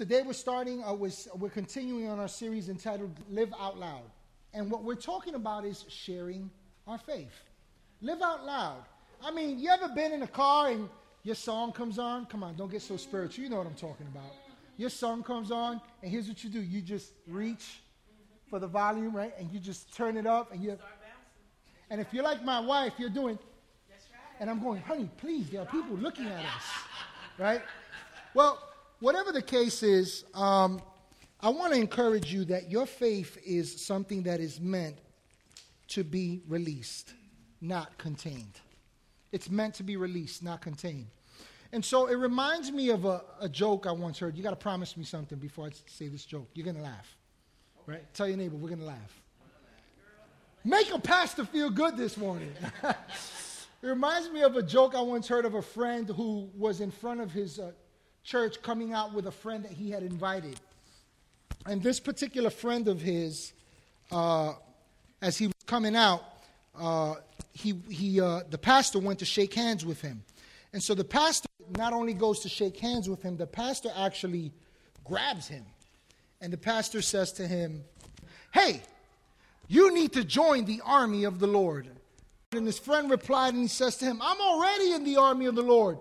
Today we're starting, uh, we're, we're continuing on our series entitled Live Out Loud. And what we're talking about is sharing our faith. Live out loud. I mean, you ever been in a car and your song comes on? Come on, don't get so spiritual. You know what I'm talking about. Your song comes on, and here's what you do you just reach for the volume, right? And you just turn it up, and you. And if you're like my wife, you're doing. And I'm going, honey, please, there are people looking at us, right? Well, whatever the case is, um, I want to encourage you that your faith is something that is meant to be released, not contained. It's meant to be released, not contained. And so it reminds me of a, a joke I once heard. You got to promise me something before I say this joke. You're going to laugh. Right? Tell your neighbor, we're going to laugh. Make a pastor feel good this morning. it reminds me of a joke I once heard of a friend who was in front of his uh, church coming out with a friend that he had invited. And this particular friend of his, uh, as he was coming out, uh, he, he, uh, the pastor went to shake hands with him. And so the pastor not only goes to shake hands with him, the pastor actually grabs him. And the pastor says to him, Hey, you need to join the army of the Lord. And his friend replied and he says to him, I'm already in the army of the Lord.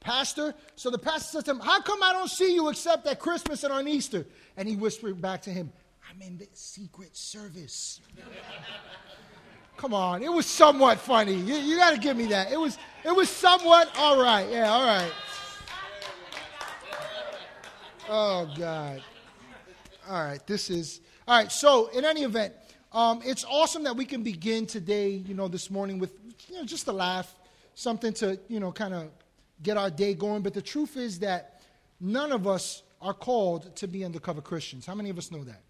Pastor, so the pastor says to him, How come I don't see you except at Christmas and on Easter? And he whispered back to him, I'm in the secret service. Come on, it was somewhat funny. You, you got to give me that. It was, it was somewhat all right. Yeah, all right. Oh God. All right, this is all right. So, in any event, um, it's awesome that we can begin today. You know, this morning with you know just a laugh, something to you know kind of get our day going. But the truth is that none of us are called to be undercover Christians. How many of us know that?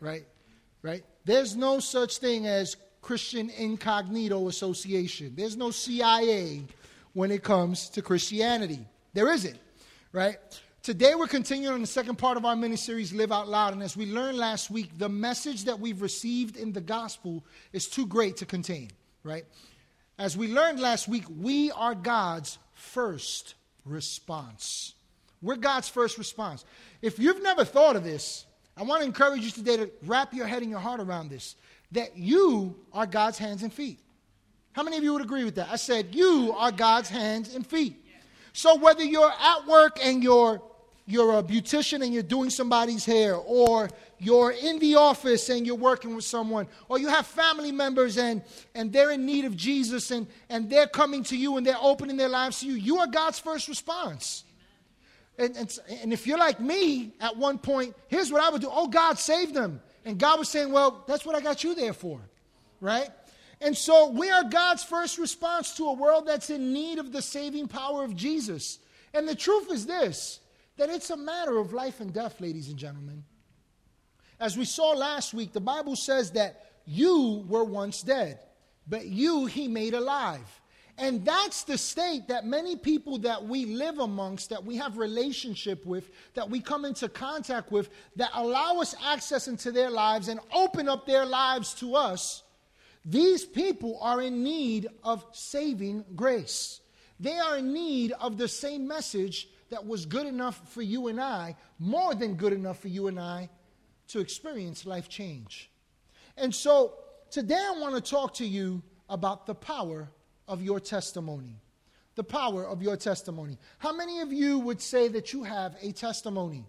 Right? Right? There's no such thing as Christian Incognito Association. There's no CIA when it comes to Christianity. There isn't, right? Today we're continuing on the second part of our mini series, Live Out Loud. And as we learned last week, the message that we've received in the gospel is too great to contain, right? As we learned last week, we are God's first response. We're God's first response. If you've never thought of this, I want to encourage you today to wrap your head and your heart around this that you are God's hands and feet. How many of you would agree with that? I said, You are God's hands and feet. So whether you're at work and you're you're a beautician and you're doing somebody's hair, or you're in the office and you're working with someone, or you have family members and, and they're in need of Jesus and, and they're coming to you and they're opening their lives to you, you are God's first response. And, and, and if you're like me at one point, here's what I would do Oh, God, save them. And God was saying, Well, that's what I got you there for, right? And so we are God's first response to a world that's in need of the saving power of Jesus. And the truth is this that it's a matter of life and death, ladies and gentlemen. As we saw last week, the Bible says that you were once dead, but you he made alive. And that's the state that many people that we live amongst, that we have relationship with, that we come into contact with, that allow us access into their lives and open up their lives to us, these people are in need of saving grace. They are in need of the same message that was good enough for you and I, more than good enough for you and I, to experience life change. And so today I want to talk to you about the power of your testimony. The power of your testimony. How many of you would say that you have a testimony?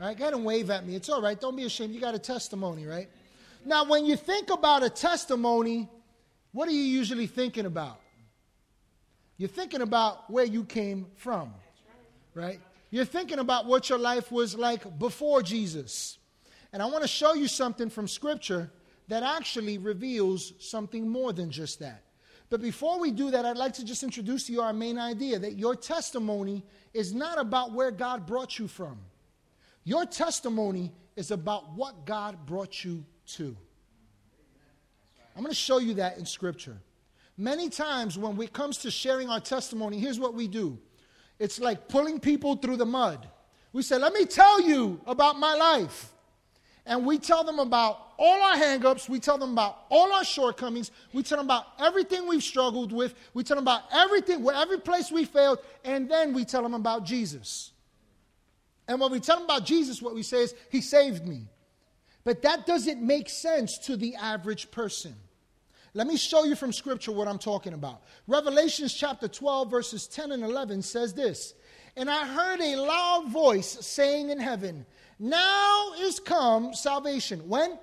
All right, go ahead and wave at me. It's all right. Don't be ashamed. You got a testimony, right? Now, when you think about a testimony, what are you usually thinking about? You're thinking about where you came from, right? You're thinking about what your life was like before Jesus. And I want to show you something from Scripture that actually reveals something more than just that. But before we do that, I'd like to just introduce to you our main idea that your testimony is not about where God brought you from. Your testimony is about what God brought you to. I'm going to show you that in Scripture. Many times when it comes to sharing our testimony, here's what we do it's like pulling people through the mud. We say, Let me tell you about my life and we tell them about all our hangups, we tell them about all our shortcomings, we tell them about everything we've struggled with, we tell them about everything, every place we failed, and then we tell them about Jesus. And when we tell them about Jesus, what we say is, He saved me. But that doesn't make sense to the average person. Let me show you from Scripture what I'm talking about. Revelations chapter 12, verses 10 and 11 says this And I heard a loud voice saying in heaven, Now is come salvation. When? Now,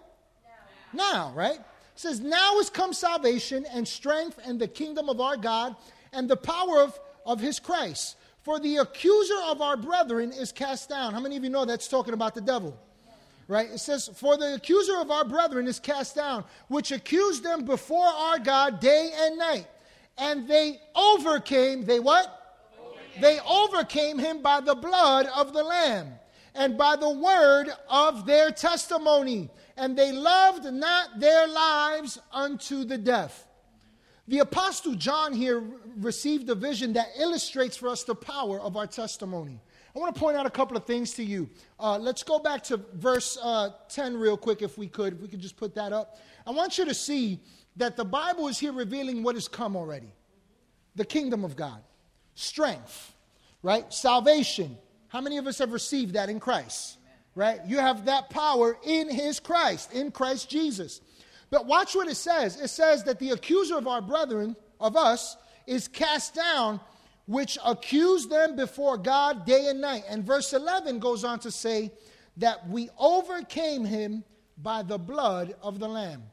now right? It says, Now is come salvation and strength and the kingdom of our God and the power of, of his Christ. For the accuser of our brethren is cast down. How many of you know that's talking about the devil? Right? It says, For the accuser of our brethren is cast down, which accused them before our God day and night. And they overcame, they what? Overcame. They overcame him by the blood of the Lamb and by the word of their testimony. And they loved not their lives unto the death. The Apostle John here received a vision that illustrates for us the power of our testimony. I want to point out a couple of things to you. Uh, let's go back to verse uh, 10 real quick, if we could. If we could just put that up. I want you to see that the Bible is here revealing what has come already the kingdom of God, strength, right? Salvation. How many of us have received that in Christ? Right? You have that power in His Christ, in Christ Jesus. But watch what it says. It says that the accuser of our brethren, of us, is cast down, which accuse them before God day and night. And verse 11 goes on to say that we overcame him by the blood of the Lamb.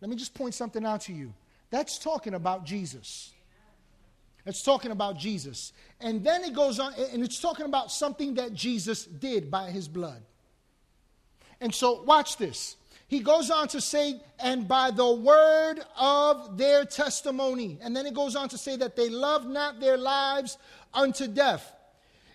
Let me just point something out to you. That's talking about Jesus. It's talking about Jesus. And then it goes on, and it's talking about something that Jesus did by his blood. And so, watch this he goes on to say, and by the word of their testimony. And then it goes on to say that they loved not their lives unto death.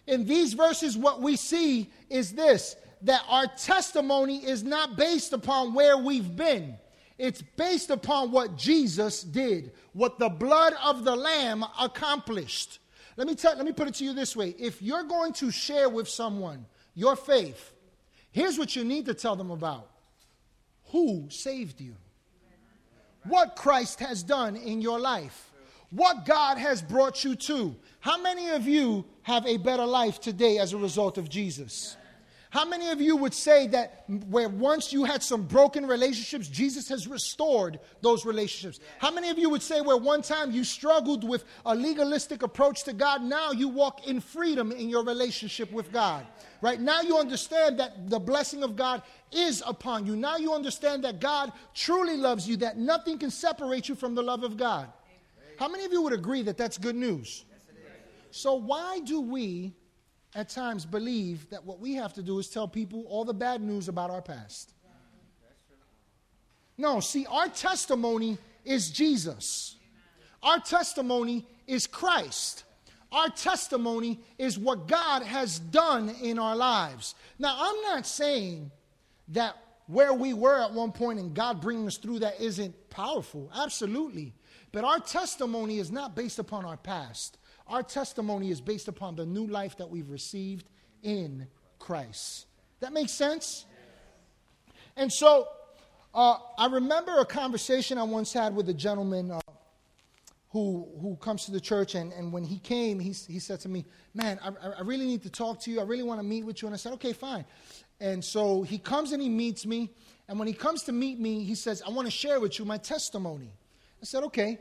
In these verses, what we see is this that our testimony is not based upon where we've been. It's based upon what Jesus did, what the blood of the Lamb accomplished. Let me, tell, let me put it to you this way if you're going to share with someone your faith, here's what you need to tell them about who saved you, what Christ has done in your life, what God has brought you to. How many of you have a better life today as a result of Jesus? How many of you would say that where once you had some broken relationships, Jesus has restored those relationships? How many of you would say where one time you struggled with a legalistic approach to God, now you walk in freedom in your relationship with God? Right now you understand that the blessing of God is upon you. Now you understand that God truly loves you, that nothing can separate you from the love of God. How many of you would agree that that's good news? So, why do we at times believe that what we have to do is tell people all the bad news about our past. No, see, our testimony is Jesus. Our testimony is Christ. Our testimony is what God has done in our lives. Now, I'm not saying that where we were at one point and God bringing us through that isn't powerful. Absolutely. But our testimony is not based upon our past. Our testimony is based upon the new life that we've received in Christ. That makes sense? And so uh, I remember a conversation I once had with a gentleman uh, who, who comes to the church, and, and when he came, he, he said to me, Man, I, I really need to talk to you. I really want to meet with you. And I said, Okay, fine. And so he comes and he meets me. And when he comes to meet me, he says, I want to share with you my testimony. I said, Okay.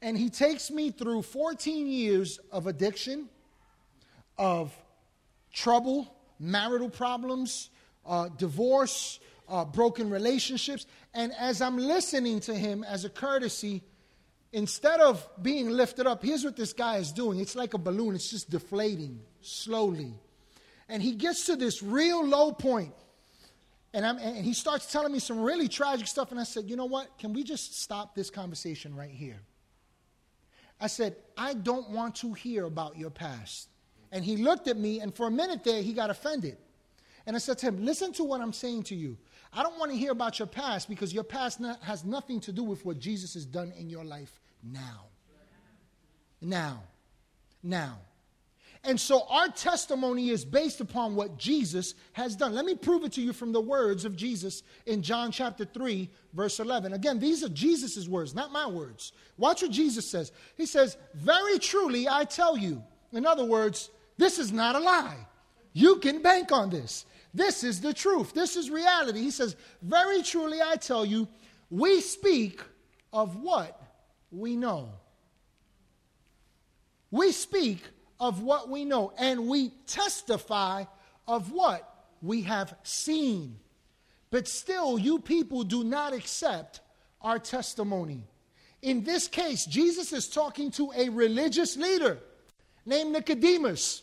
And he takes me through 14 years of addiction, of trouble, marital problems, uh, divorce, uh, broken relationships. And as I'm listening to him as a courtesy, instead of being lifted up, here's what this guy is doing it's like a balloon, it's just deflating slowly. And he gets to this real low point, and, and he starts telling me some really tragic stuff. And I said, You know what? Can we just stop this conversation right here? I said, I don't want to hear about your past. And he looked at me, and for a minute there, he got offended. And I said to him, Listen to what I'm saying to you. I don't want to hear about your past because your past not, has nothing to do with what Jesus has done in your life now. Now. Now. And so our testimony is based upon what Jesus has done. Let me prove it to you from the words of Jesus in John chapter 3, verse 11. Again, these are Jesus' words, not my words. Watch what Jesus says. He says, Very truly I tell you. In other words, this is not a lie. You can bank on this. This is the truth. This is reality. He says, Very truly I tell you, we speak of what we know. We speak of what we know, and we testify of what we have seen. But still, you people do not accept our testimony. In this case, Jesus is talking to a religious leader named Nicodemus.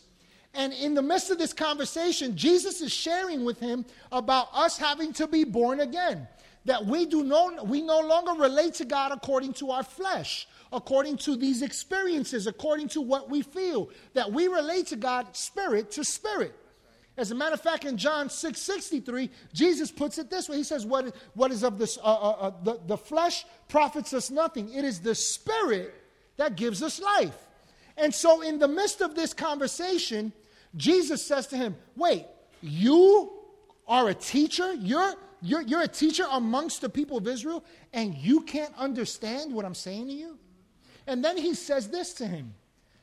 And in the midst of this conversation, Jesus is sharing with him about us having to be born again. That we do no, we no longer relate to God according to our flesh, according to these experiences, according to what we feel. That we relate to God spirit to spirit. As a matter of fact, in John 6 63, Jesus puts it this way He says, What, what is of this, uh, uh, uh, the, the flesh profits us nothing. It is the spirit that gives us life. And so, in the midst of this conversation, Jesus says to him, Wait, you are a teacher? You're, you're, you're a teacher amongst the people of Israel, and you can't understand what I'm saying to you? And then he says this to him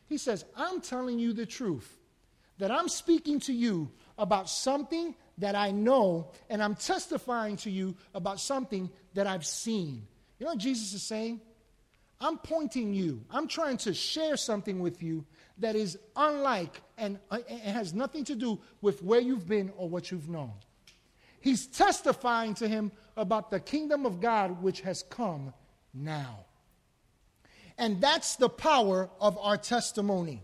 He says, I'm telling you the truth, that I'm speaking to you about something that I know, and I'm testifying to you about something that I've seen. You know what Jesus is saying? I'm pointing you, I'm trying to share something with you that is unlike and uh, has nothing to do with where you've been or what you've known. He's testifying to him about the kingdom of God which has come now. And that's the power of our testimony.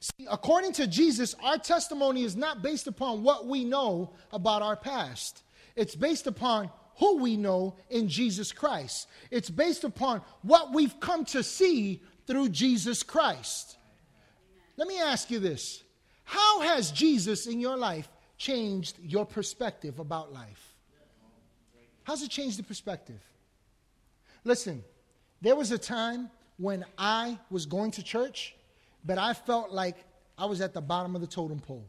See, according to Jesus, our testimony is not based upon what we know about our past. It's based upon who we know in Jesus Christ. It's based upon what we've come to see through Jesus Christ. Let me ask you this How has Jesus in your life changed your perspective about life? How's it changed the perspective? Listen, there was a time when I was going to church but I felt like I was at the bottom of the totem pole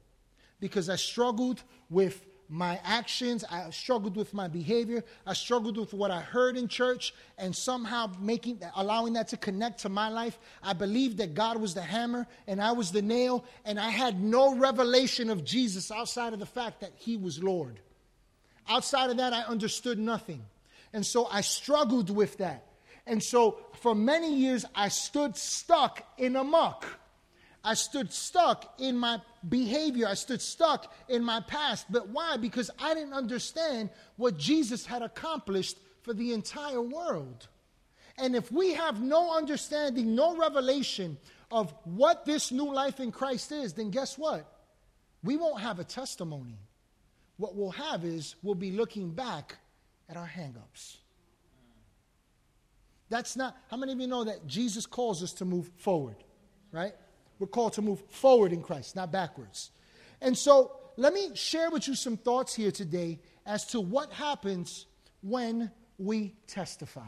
because I struggled with my actions, I struggled with my behavior, I struggled with what I heard in church, and somehow making allowing that to connect to my life. I believed that God was the hammer and I was the nail, and I had no revelation of Jesus outside of the fact that He was Lord. Outside of that, I understood nothing. And so I struggled with that. And so for many years, I stood stuck in a muck. I stood stuck in my behavior. I stood stuck in my past. But why? Because I didn't understand what Jesus had accomplished for the entire world. And if we have no understanding, no revelation of what this new life in Christ is, then guess what? We won't have a testimony. What we'll have is we'll be looking back at our hangups. That's not, how many of you know that Jesus calls us to move forward, right? We're called to move forward in Christ, not backwards. And so let me share with you some thoughts here today as to what happens when we testify,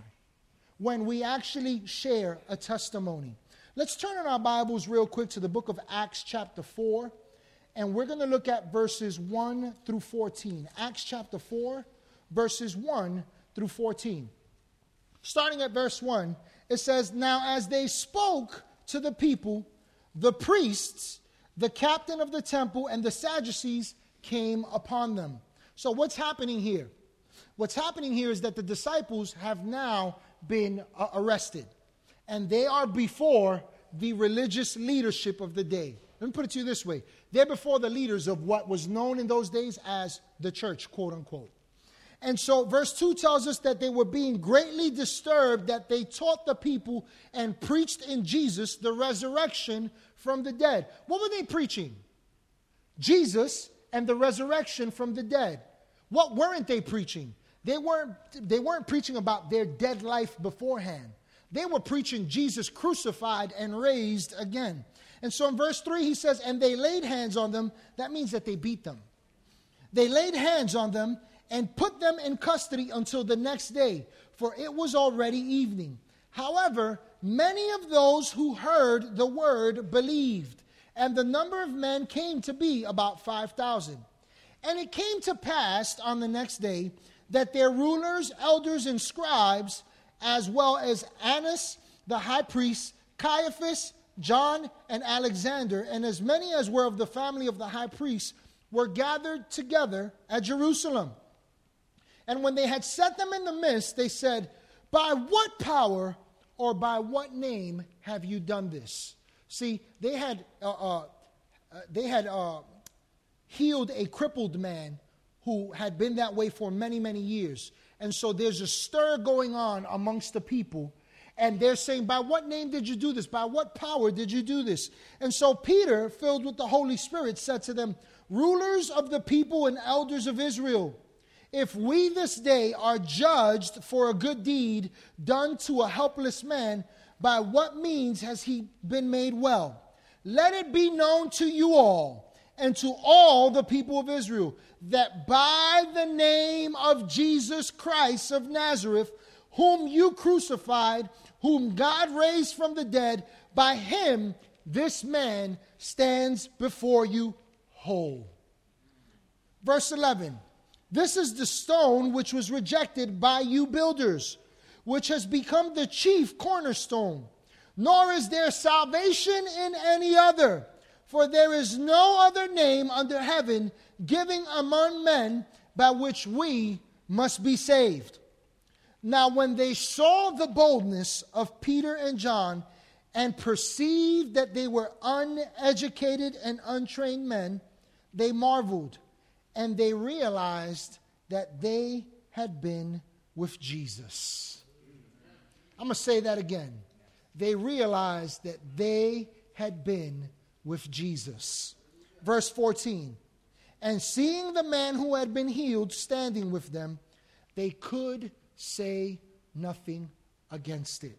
when we actually share a testimony. Let's turn in our Bibles real quick to the book of Acts, chapter 4, and we're going to look at verses 1 through 14. Acts chapter 4, verses 1 through 14. Starting at verse 1, it says, Now as they spoke to the people, the priests, the captain of the temple, and the Sadducees came upon them. So, what's happening here? What's happening here is that the disciples have now been uh, arrested, and they are before the religious leadership of the day. Let me put it to you this way they're before the leaders of what was known in those days as the church, quote unquote. And so, verse 2 tells us that they were being greatly disturbed that they taught the people and preached in Jesus the resurrection from the dead. What were they preaching? Jesus and the resurrection from the dead. What weren't they preaching? They weren't, they weren't preaching about their dead life beforehand. They were preaching Jesus crucified and raised again. And so in verse 3, he says, And they laid hands on them. That means that they beat them. They laid hands on them and put them in custody until the next day, for it was already evening. However, many of those who heard the word believed, and the number of men came to be about 5,000. And it came to pass on the next day that their rulers, elders, and scribes, as well as Annas the high priest, Caiaphas, John, and Alexander, and as many as were of the family of the high priest, were gathered together at Jerusalem. And when they had set them in the midst, they said, By what power or by what name have you done this? See, they had, uh, uh, uh, they had uh, healed a crippled man who had been that way for many, many years. And so there's a stir going on amongst the people. And they're saying, By what name did you do this? By what power did you do this? And so Peter, filled with the Holy Spirit, said to them, Rulers of the people and elders of Israel, if we this day are judged for a good deed done to a helpless man, by what means has he been made well? Let it be known to you all and to all the people of Israel that by the name of Jesus Christ of Nazareth, whom you crucified, whom God raised from the dead, by him this man stands before you whole. Verse 11 This is the stone which was rejected by you builders, which has become the chief cornerstone. Nor is there salvation in any other, for there is no other name under heaven given among men by which we must be saved. Now, when they saw the boldness of Peter and John and perceived that they were uneducated and untrained men, they marveled and they realized that they had been with Jesus. I'm going to say that again. They realized that they had been with Jesus. Verse 14 And seeing the man who had been healed standing with them, they could say nothing against it.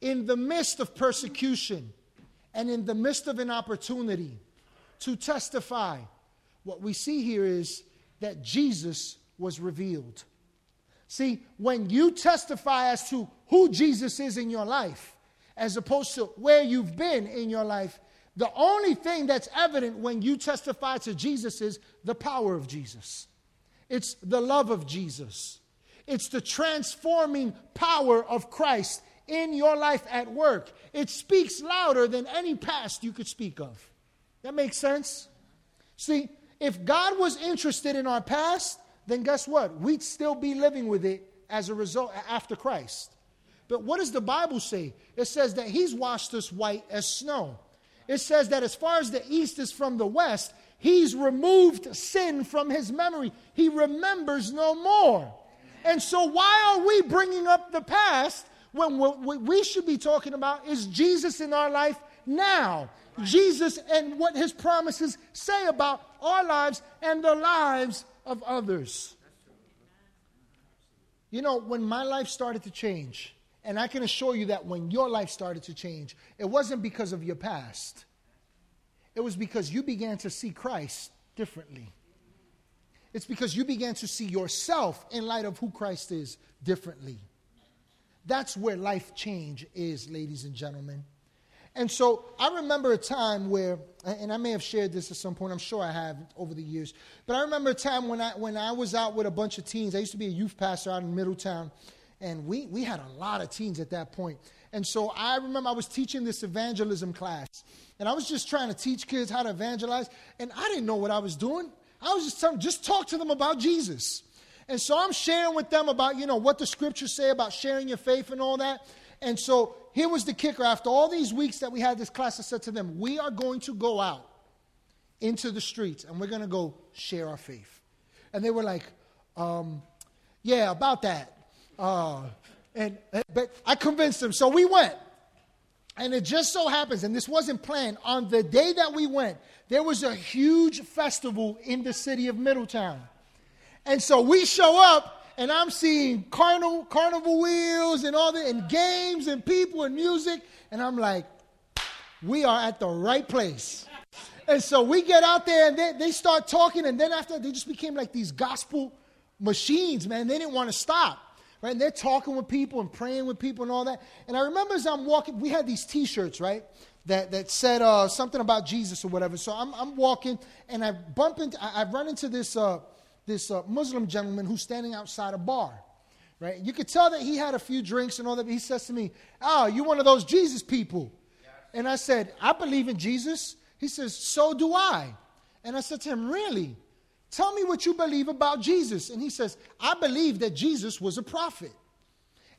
In the midst of persecution and in the midst of an opportunity, to testify. What we see here is that Jesus was revealed. See, when you testify as to who Jesus is in your life, as opposed to where you've been in your life, the only thing that's evident when you testify to Jesus is the power of Jesus. It's the love of Jesus. It's the transforming power of Christ in your life at work. It speaks louder than any past you could speak of. That makes sense? See, if God was interested in our past, then guess what? We'd still be living with it as a result after Christ. But what does the Bible say? It says that He's washed us white as snow. It says that as far as the east is from the west, He's removed sin from His memory. He remembers no more. And so, why are we bringing up the past when what we should be talking about is Jesus in our life now? Jesus and what his promises say about our lives and the lives of others. You know, when my life started to change, and I can assure you that when your life started to change, it wasn't because of your past. It was because you began to see Christ differently. It's because you began to see yourself in light of who Christ is differently. That's where life change is, ladies and gentlemen. And so I remember a time where, and I may have shared this at some point, I'm sure I have over the years, but I remember a time when I, when I was out with a bunch of teens. I used to be a youth pastor out in Middletown, and we, we had a lot of teens at that point. And so I remember I was teaching this evangelism class, and I was just trying to teach kids how to evangelize, and I didn't know what I was doing. I was just telling, just talk to them about Jesus. And so I'm sharing with them about, you know, what the scriptures say about sharing your faith and all that. And so here was the kicker. After all these weeks that we had this class, I said to them, We are going to go out into the streets and we're going to go share our faith. And they were like, um, Yeah, about that. Uh, and but I convinced them. So we went. And it just so happens, and this wasn't planned, on the day that we went, there was a huge festival in the city of Middletown. And so we show up, and I'm seeing carnival, carnival wheels and all that, and games and people and music, and I'm like, we are at the right place. And so we get out there and they, they start talking, and then after they just became like these gospel machines, man. They didn't want to stop. Right? And they're talking with people and praying with people and all that. And I remember as I'm walking, we had these T-shirts, right? That, that said uh, something about Jesus or whatever. So I'm, I'm walking and I bump into, I, I run into this, uh, this uh, Muslim gentleman who's standing outside a bar. Right? You could tell that he had a few drinks and all that, but he says to me, Oh, you're one of those Jesus people. Yes. And I said, I believe in Jesus. He says, So do I. And I said to him, Really? Tell me what you believe about Jesus. And he says, I believe that Jesus was a prophet.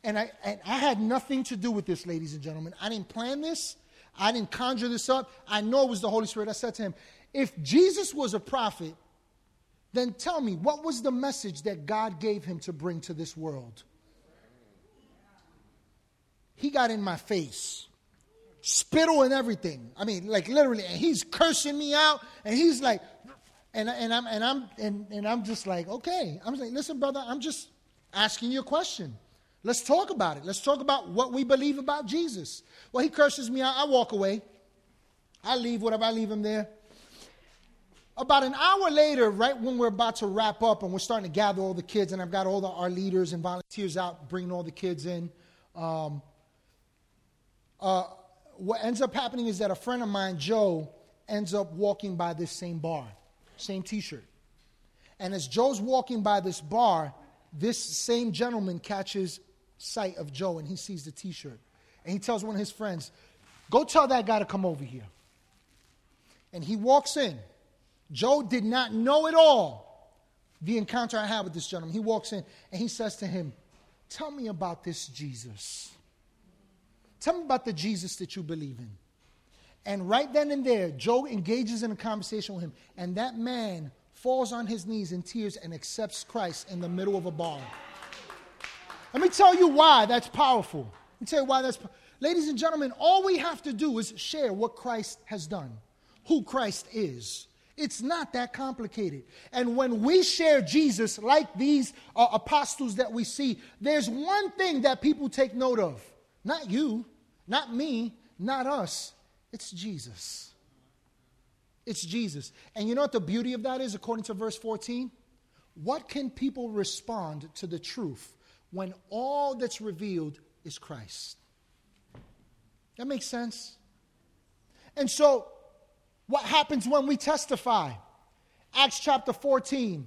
And I, and I had nothing to do with this, ladies and gentlemen. I didn't plan this. I didn't conjure this up. I know it was the Holy Spirit. I said to him, if Jesus was a prophet, then tell me, what was the message that God gave him to bring to this world? He got in my face, spittle and everything. I mean, like literally, and he's cursing me out, and he's like, and, and I'm and I'm and, and I'm just like, okay. I'm like, listen, brother, I'm just asking you a question. Let's talk about it. Let's talk about what we believe about Jesus. Well, he curses me out. I walk away. I leave whatever I leave him there. About an hour later, right when we're about to wrap up and we're starting to gather all the kids, and I've got all the, our leaders and volunteers out bringing all the kids in, um, uh, what ends up happening is that a friend of mine, Joe, ends up walking by this same bar, same t shirt. And as Joe's walking by this bar, this same gentleman catches sight of Joe and he sees the t shirt. And he tells one of his friends, Go tell that guy to come over here. And he walks in. Joe did not know at all the encounter I had with this gentleman. He walks in and he says to him, Tell me about this Jesus. Tell me about the Jesus that you believe in. And right then and there, Joe engages in a conversation with him, and that man falls on his knees in tears and accepts Christ in the middle of a bar. Let me tell you why that's powerful. Let me tell you why that's. Ladies and gentlemen, all we have to do is share what Christ has done, who Christ is. It's not that complicated. And when we share Jesus, like these uh, apostles that we see, there's one thing that people take note of. Not you, not me, not us. It's Jesus. It's Jesus. And you know what the beauty of that is, according to verse 14? What can people respond to the truth when all that's revealed is Christ. That makes sense? And so, what happens when we testify? Acts chapter 14,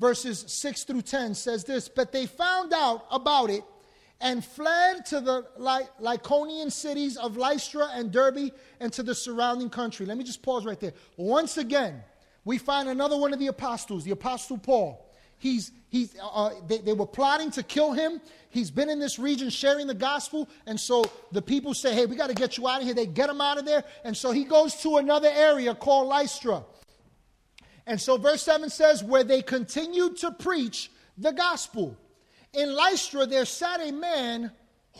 verses 6 through 10 says this But they found out about it and fled to the Lycaonian cities of Lystra and Derbe and to the surrounding country. Let me just pause right there. Once again, we find another one of the apostles, the apostle Paul. He's, he's, uh, uh, they, they were plotting to kill him. He's been in this region sharing the gospel. And so the people say, hey, we got to get you out of here. They get him out of there. And so he goes to another area called Lystra. And so verse 7 says, where they continued to preach the gospel. In Lystra, there sat a man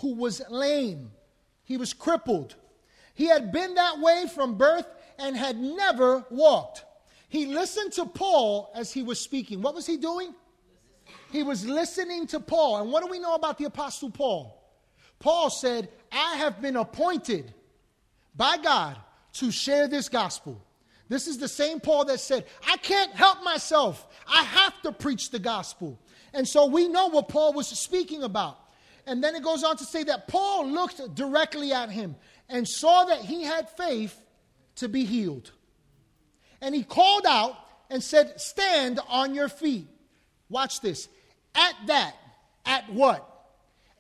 who was lame, he was crippled. He had been that way from birth and had never walked. He listened to Paul as he was speaking. What was he doing? He was listening to Paul. And what do we know about the Apostle Paul? Paul said, I have been appointed by God to share this gospel. This is the same Paul that said, I can't help myself. I have to preach the gospel. And so we know what Paul was speaking about. And then it goes on to say that Paul looked directly at him and saw that he had faith to be healed. And he called out and said, Stand on your feet. Watch this. At that, at what?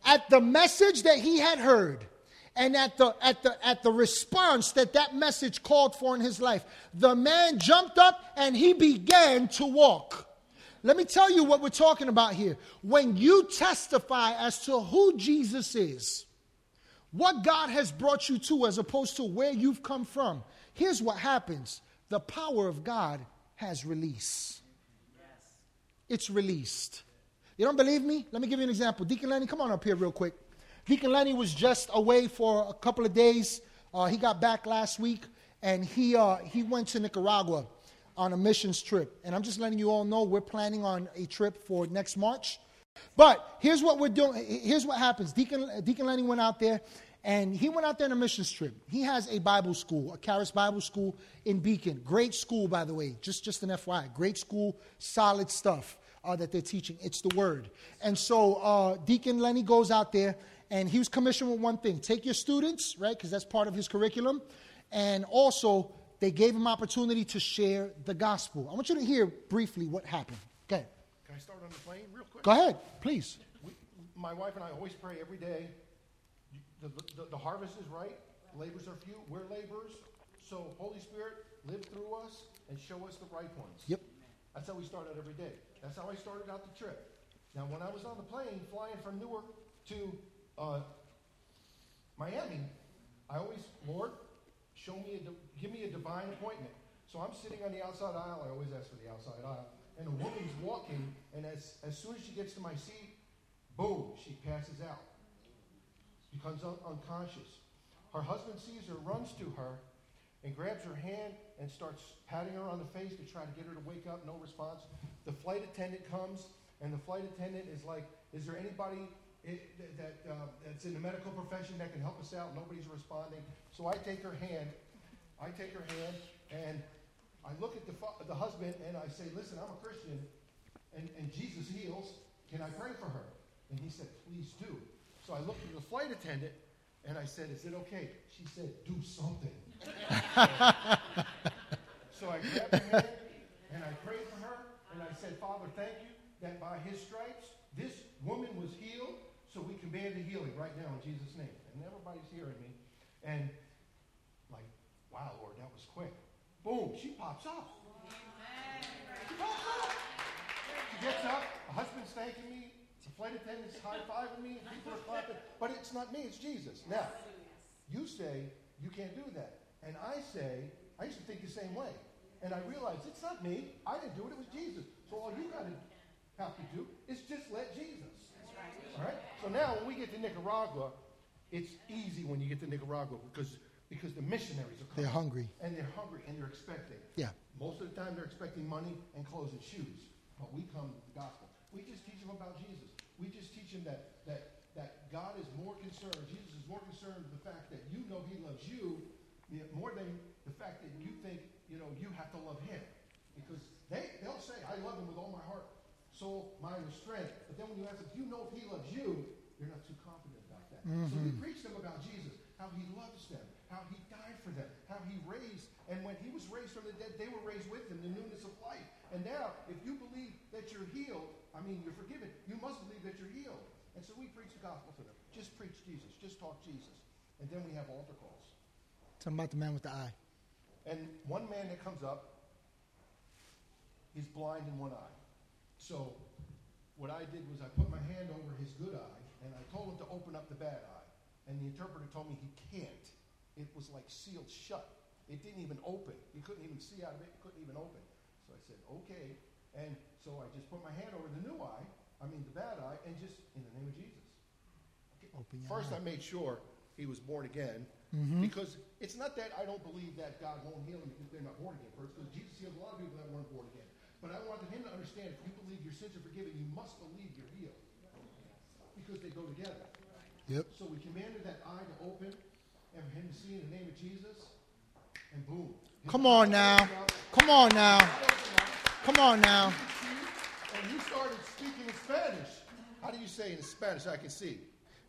At the message that he had heard and at the, at, the, at the response that that message called for in his life, the man jumped up and he began to walk. Let me tell you what we're talking about here. When you testify as to who Jesus is, what God has brought you to as opposed to where you've come from, here's what happens the power of God has release. It's released. You don't believe me? Let me give you an example. Deacon Lenny, come on up here real quick. Deacon Lenny was just away for a couple of days. Uh, he got back last week, and he, uh, he went to Nicaragua on a missions trip. And I'm just letting you all know we're planning on a trip for next March. But here's what we're doing. Here's what happens. Deacon, Deacon Lenny went out there, and he went out there on a mission trip. He has a Bible school, a Charis Bible School in Beacon. Great school, by the way. Just, just an FYI. Great school, solid stuff uh, that they're teaching. It's the Word. And so uh, Deacon Lenny goes out there, and he was commissioned with one thing take your students, right, because that's part of his curriculum. And also, they gave him opportunity to share the gospel. I want you to hear briefly what happened. Go ahead. Can I start on the plane real quick? Go ahead, please. We, my wife and I always pray every day the, the, the harvest is right, labors are few, we're laborers. so Holy Spirit, live through us and show us the right ones. Yep. That's how we start out every day. That's how I started out the trip. Now, when I was on the plane flying from Newark to uh, Miami, I always, Lord, show me, a, give me a divine appointment. So I'm sitting on the outside aisle. I always ask for the outside aisle. And a woman's walking, and as, as soon as she gets to my seat, boom, she passes out. Becomes un- unconscious. Her husband sees her, runs to her, and grabs her hand and starts patting her on the face to try to get her to wake up. No response. The flight attendant comes, and the flight attendant is like, "Is there anybody i- that uh, that's in the medical profession that can help us out?" Nobody's responding. So I take her hand. I take her hand, and I look at the fa- the husband, and I say, "Listen, I'm a Christian, and, and Jesus heals. Can I pray for her?" And he said, "Please do." So I looked at the flight attendant, and I said, "Is it okay?" She said, "Do something." so I grabbed her hand and I prayed for her and I said, Father, thank you that by his stripes this woman was healed. So we command the healing right now in Jesus' name. And everybody's hearing me. And like, wow, Lord, that was quick. Boom, she pops up. She pops up. She gets up, the husband's thanking me, flight attendant's high fiving me, people are clapping. But it's not me, it's Jesus. Now, you say you can't do that. And I say, I used to think the same way. And I realized it's not me. I didn't do it, it was Jesus. So all you got to have to do is just let Jesus. All right? So now when we get to Nicaragua, it's easy when you get to Nicaragua because, because the missionaries are coming. They're hungry. And they're hungry and they're expecting. Yeah. Most of the time they're expecting money and clothes and shoes. But we come with the gospel. We just teach them about Jesus. We just teach them that, that, that God is more concerned, Jesus is more concerned with the fact that you know he loves you more than the fact that you think, you know, you have to love him. Because they, they'll say, I love him with all my heart, soul, mind, and strength. But then when you ask them, do you know if he loves you? You're not too confident about that. So we mm-hmm. preach them about Jesus, how he loves them, how he died for them, how he raised. And when he was raised from the dead, they were raised with him, the newness of life. And now, if you believe that you're healed, I mean, you're forgiven, you must believe that you're healed. And so we preach the gospel to them. Just preach Jesus. Just talk Jesus. And then we have altar calls. Talking about the man with the eye. And one man that comes up, he's blind in one eye. So what I did was I put my hand over his good eye and I told him to open up the bad eye. And the interpreter told me he can't. It was like sealed shut. It didn't even open. He couldn't even see out of it. It couldn't even open. So I said, okay. And so I just put my hand over the new eye, I mean the bad eye, and just in the name of Jesus. Okay. First, eye. I made sure he was born again mm-hmm. because it's not that I don't believe that God won't heal them because they're not born again first, because Jesus healed a lot of people that weren't born again. But I wanted him to understand if you believe your sins are forgiven, you must believe you're healed because they go together. Yep. So we commanded that eye to open and for him to see in the name of Jesus, and boom. Come on now. Come on now. Eye opened up, Come on now. and he started speaking in Spanish. How do you say in Spanish? I can see.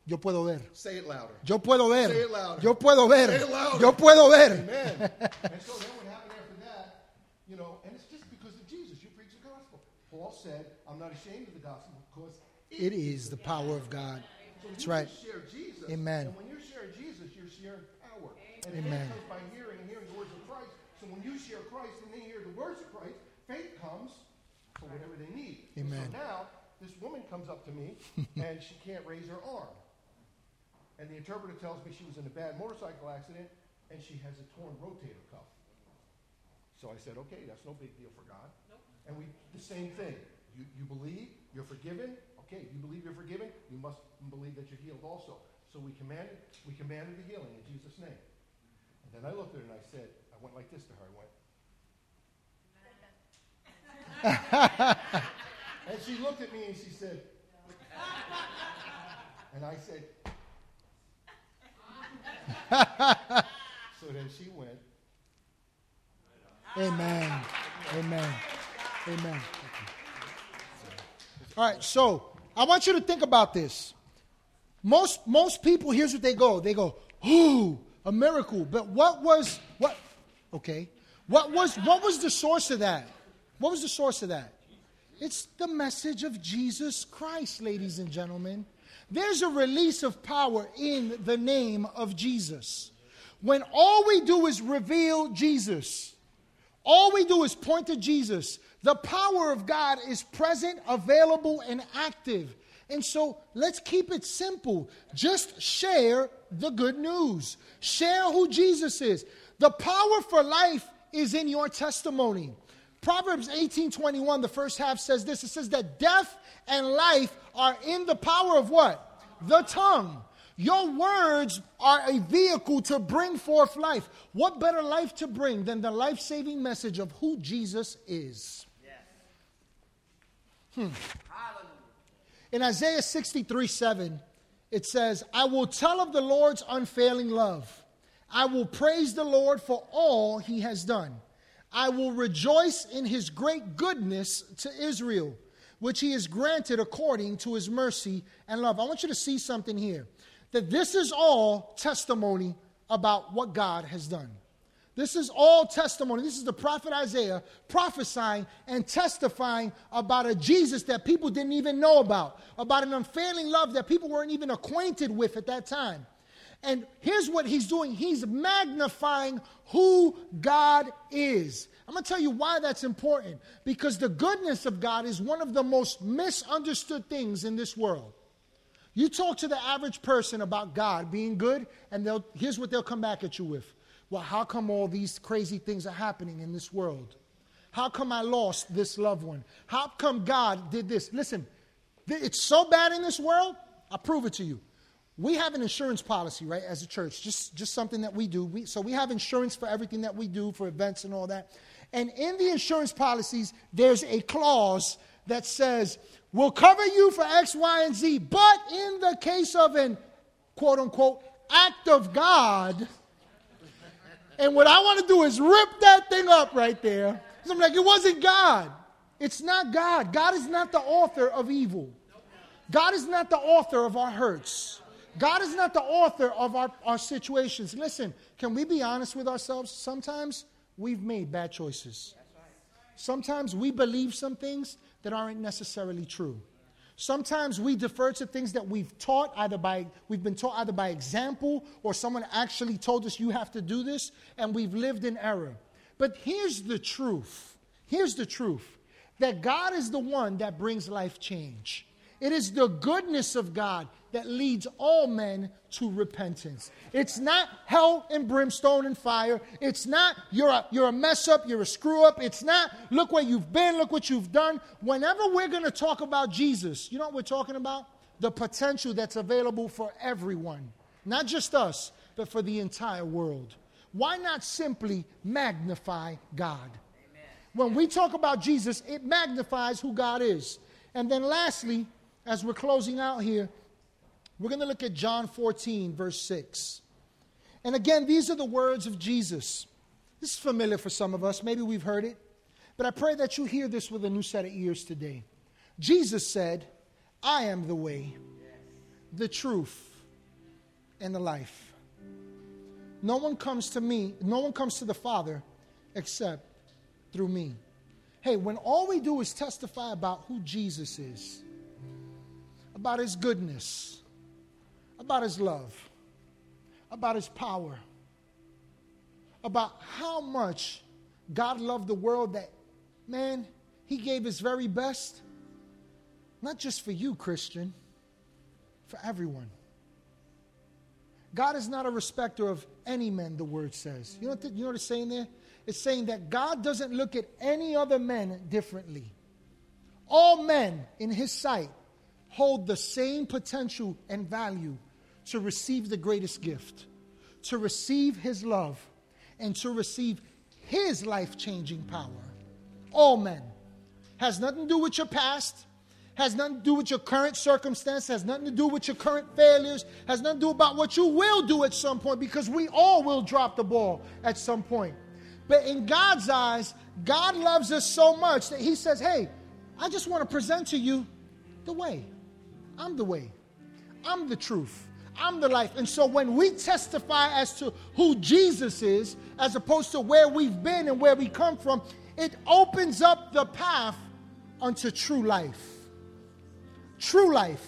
Yo puedo ver. Say it louder. Yo puedo ver. Say it louder. Yo puedo ver. Say it louder. Yo puedo ver. Amen. and so then what happened after that, you know, and it's just because of Jesus. You preach the gospel. Paul said, I'm not ashamed of the gospel because It is the power of God. So That's right. share Jesus. Amen. And when you share Jesus, you're sharing power. And Amen. faith comes by hearing and hearing the words of Christ. So when you share Christ and they hear the words of Christ, faith comes for whatever they need. Amen. So now this woman comes up to me and she can't raise her arm. And the interpreter tells me she was in a bad motorcycle accident and she has a torn rotator cuff. So I said, okay, that's no big deal for God. Nope. And we, the same thing. You, you believe, you're forgiven. Okay, you believe you're forgiven, you must believe that you're healed also. So we commanded, we commanded the healing in Jesus' name. And then I looked at her and I said, I went like this to her. I went. and she looked at me and she said, and I said, so then she went. Amen. Amen. Amen. All right, so I want you to think about this. Most most people, here's what they go. They go, "Ooh, a miracle." But what was what? Okay, what was what was the source of that? What was the source of that? It's the message of Jesus Christ, ladies and gentlemen. There's a release of power in the name of Jesus. When all we do is reveal Jesus, all we do is point to Jesus, the power of God is present, available, and active. And so let's keep it simple. Just share the good news. Share who Jesus is. The power for life is in your testimony. Proverbs 18:21, the first half says this. It says that death and life are in the power of what? The tongue. Your words are a vehicle to bring forth life. What better life to bring than the life saving message of who Jesus is? Hmm. In Isaiah 63 7, it says, I will tell of the Lord's unfailing love. I will praise the Lord for all he has done. I will rejoice in his great goodness to Israel, which he has granted according to his mercy and love. I want you to see something here that this is all testimony about what God has done. This is all testimony. This is the prophet Isaiah prophesying and testifying about a Jesus that people didn't even know about, about an unfailing love that people weren't even acquainted with at that time. And here's what he's doing he's magnifying who God is. I'm going to tell you why that's important. Because the goodness of God is one of the most misunderstood things in this world. You talk to the average person about God being good, and they'll, here's what they'll come back at you with well, how come all these crazy things are happening in this world? How come I lost this loved one? How come God did this? Listen, it's so bad in this world. I'll prove it to you. We have an insurance policy, right, as a church, just, just something that we do. We, so we have insurance for everything that we do, for events and all that. And in the insurance policies, there's a clause that says, we'll cover you for X, Y, and Z, but in the case of an quote unquote act of God, and what I want to do is rip that thing up right there. I'm like, it wasn't God. It's not God. God is not the author of evil. God is not the author of our hurts. God is not the author of our, our situations. Listen, can we be honest with ourselves? Sometimes we've made bad choices. Sometimes we believe some things that aren't necessarily true. Sometimes we defer to things that we've taught either by we've been taught either by example or someone actually told us you have to do this and we've lived in error. But here's the truth. Here's the truth that God is the one that brings life change. It is the goodness of God that leads all men to repentance. It's not hell and brimstone and fire. It's not you're a, you're a mess up, you're a screw up. It's not look where you've been, look what you've done. Whenever we're going to talk about Jesus, you know what we're talking about? The potential that's available for everyone, not just us, but for the entire world. Why not simply magnify God? Amen. When we talk about Jesus, it magnifies who God is. And then lastly, as we're closing out here, we're going to look at John 14, verse 6. And again, these are the words of Jesus. This is familiar for some of us. Maybe we've heard it. But I pray that you hear this with a new set of ears today. Jesus said, I am the way, the truth, and the life. No one comes to me, no one comes to the Father except through me. Hey, when all we do is testify about who Jesus is, about his goodness, about his love, about his power, about how much God loved the world that, man, he gave his very best, not just for you, Christian, for everyone. God is not a respecter of any men, the word says. You know you know what it's saying there? It's saying that God doesn't look at any other men differently. All men in his sight hold the same potential and value to receive the greatest gift, to receive His love, and to receive His life changing power. All men. Has nothing to do with your past, has nothing to do with your current circumstance, has nothing to do with your current failures, has nothing to do about what you will do at some point because we all will drop the ball at some point. But in God's eyes, God loves us so much that He says, Hey, I just want to present to you the way. I'm the way. I'm the truth. I'm the life. And so when we testify as to who Jesus is, as opposed to where we've been and where we come from, it opens up the path unto true life. True life.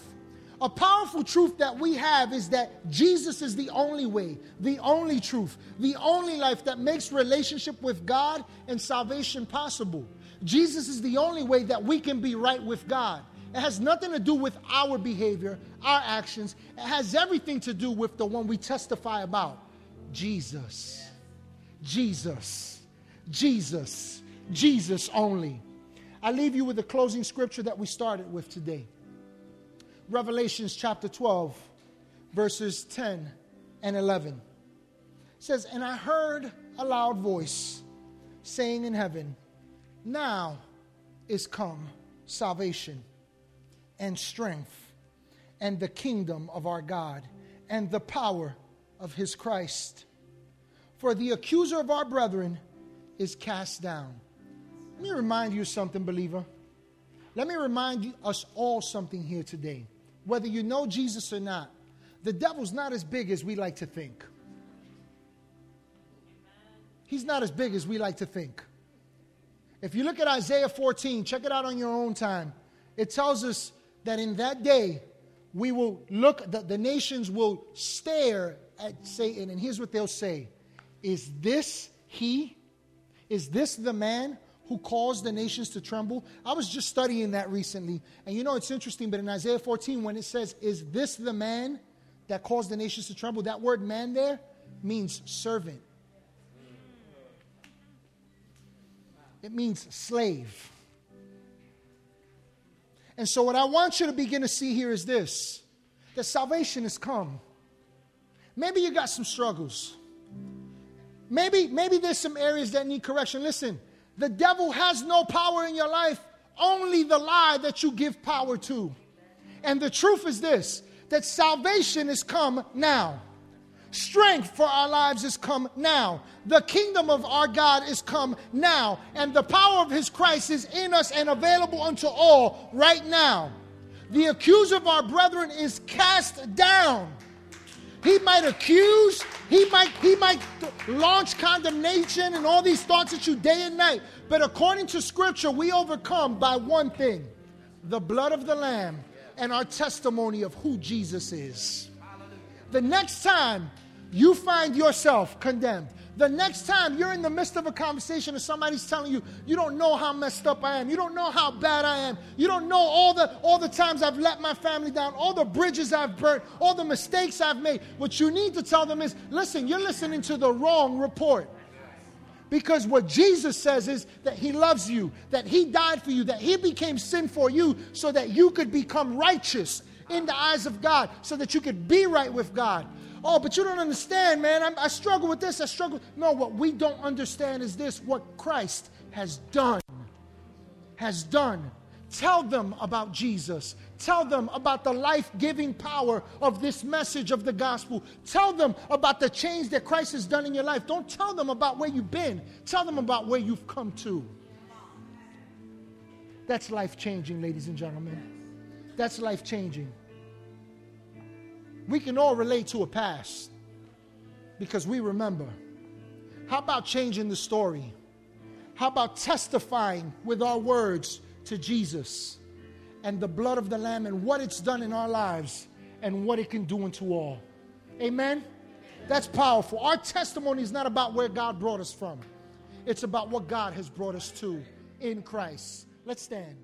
A powerful truth that we have is that Jesus is the only way, the only truth, the only life that makes relationship with God and salvation possible. Jesus is the only way that we can be right with God. It has nothing to do with our behavior, our actions. It has everything to do with the one we testify about Jesus. Jesus. Jesus. Jesus only. I leave you with the closing scripture that we started with today. Revelations chapter 12, verses 10 and 11. It says, And I heard a loud voice saying in heaven, Now is come salvation and strength and the kingdom of our God and the power of his Christ. For the accuser of our brethren is cast down. Let me remind you something, believer. Let me remind you, us all something here today whether you know Jesus or not, the devil's not as big as we like to think. He's not as big as we like to think. If you look at Isaiah 14, check it out on your own time. It tells us that in that day, we will look, the, the nations will stare at Satan, and here's what they'll say Is this he? Is this the man who caused the nations to tremble. I was just studying that recently. And you know, it's interesting, but in Isaiah 14, when it says, Is this the man that caused the nations to tremble? That word man there means servant, it means slave. And so, what I want you to begin to see here is this that salvation has come. Maybe you got some struggles. Maybe, maybe there's some areas that need correction. Listen, the devil has no power in your life, only the lie that you give power to. And the truth is this that salvation has come now. Strength for our lives is come now. The kingdom of our God is come now. And the power of his Christ is in us and available unto all right now. The accuser of our brethren is cast down. He might accuse, he might, he might launch condemnation and all these thoughts at you day and night. But according to scripture, we overcome by one thing the blood of the Lamb and our testimony of who Jesus is. The next time you find yourself condemned, the next time you're in the midst of a conversation and somebody's telling you, you don't know how messed up I am, you don't know how bad I am, you don't know all the, all the times I've let my family down, all the bridges I've burnt, all the mistakes I've made, what you need to tell them is listen, you're listening to the wrong report. Because what Jesus says is that He loves you, that He died for you, that He became sin for you so that you could become righteous in the eyes of God, so that you could be right with God. Oh, but you don't understand, man. I'm, i struggle with this. I struggle. No, what we don't understand is this what Christ has done. Has done. Tell them about Jesus. Tell them about the life giving power of this message of the gospel. Tell them about the change that Christ has done in your life. Don't tell them about where you've been, tell them about where you've come to. That's life changing, ladies and gentlemen. That's life changing we can all relate to a past because we remember. How about changing the story? How about testifying with our words to Jesus and the blood of the Lamb and what it's done in our lives and what it can do unto all? Amen? That's powerful. Our testimony is not about where God brought us from, it's about what God has brought us to in Christ. Let's stand.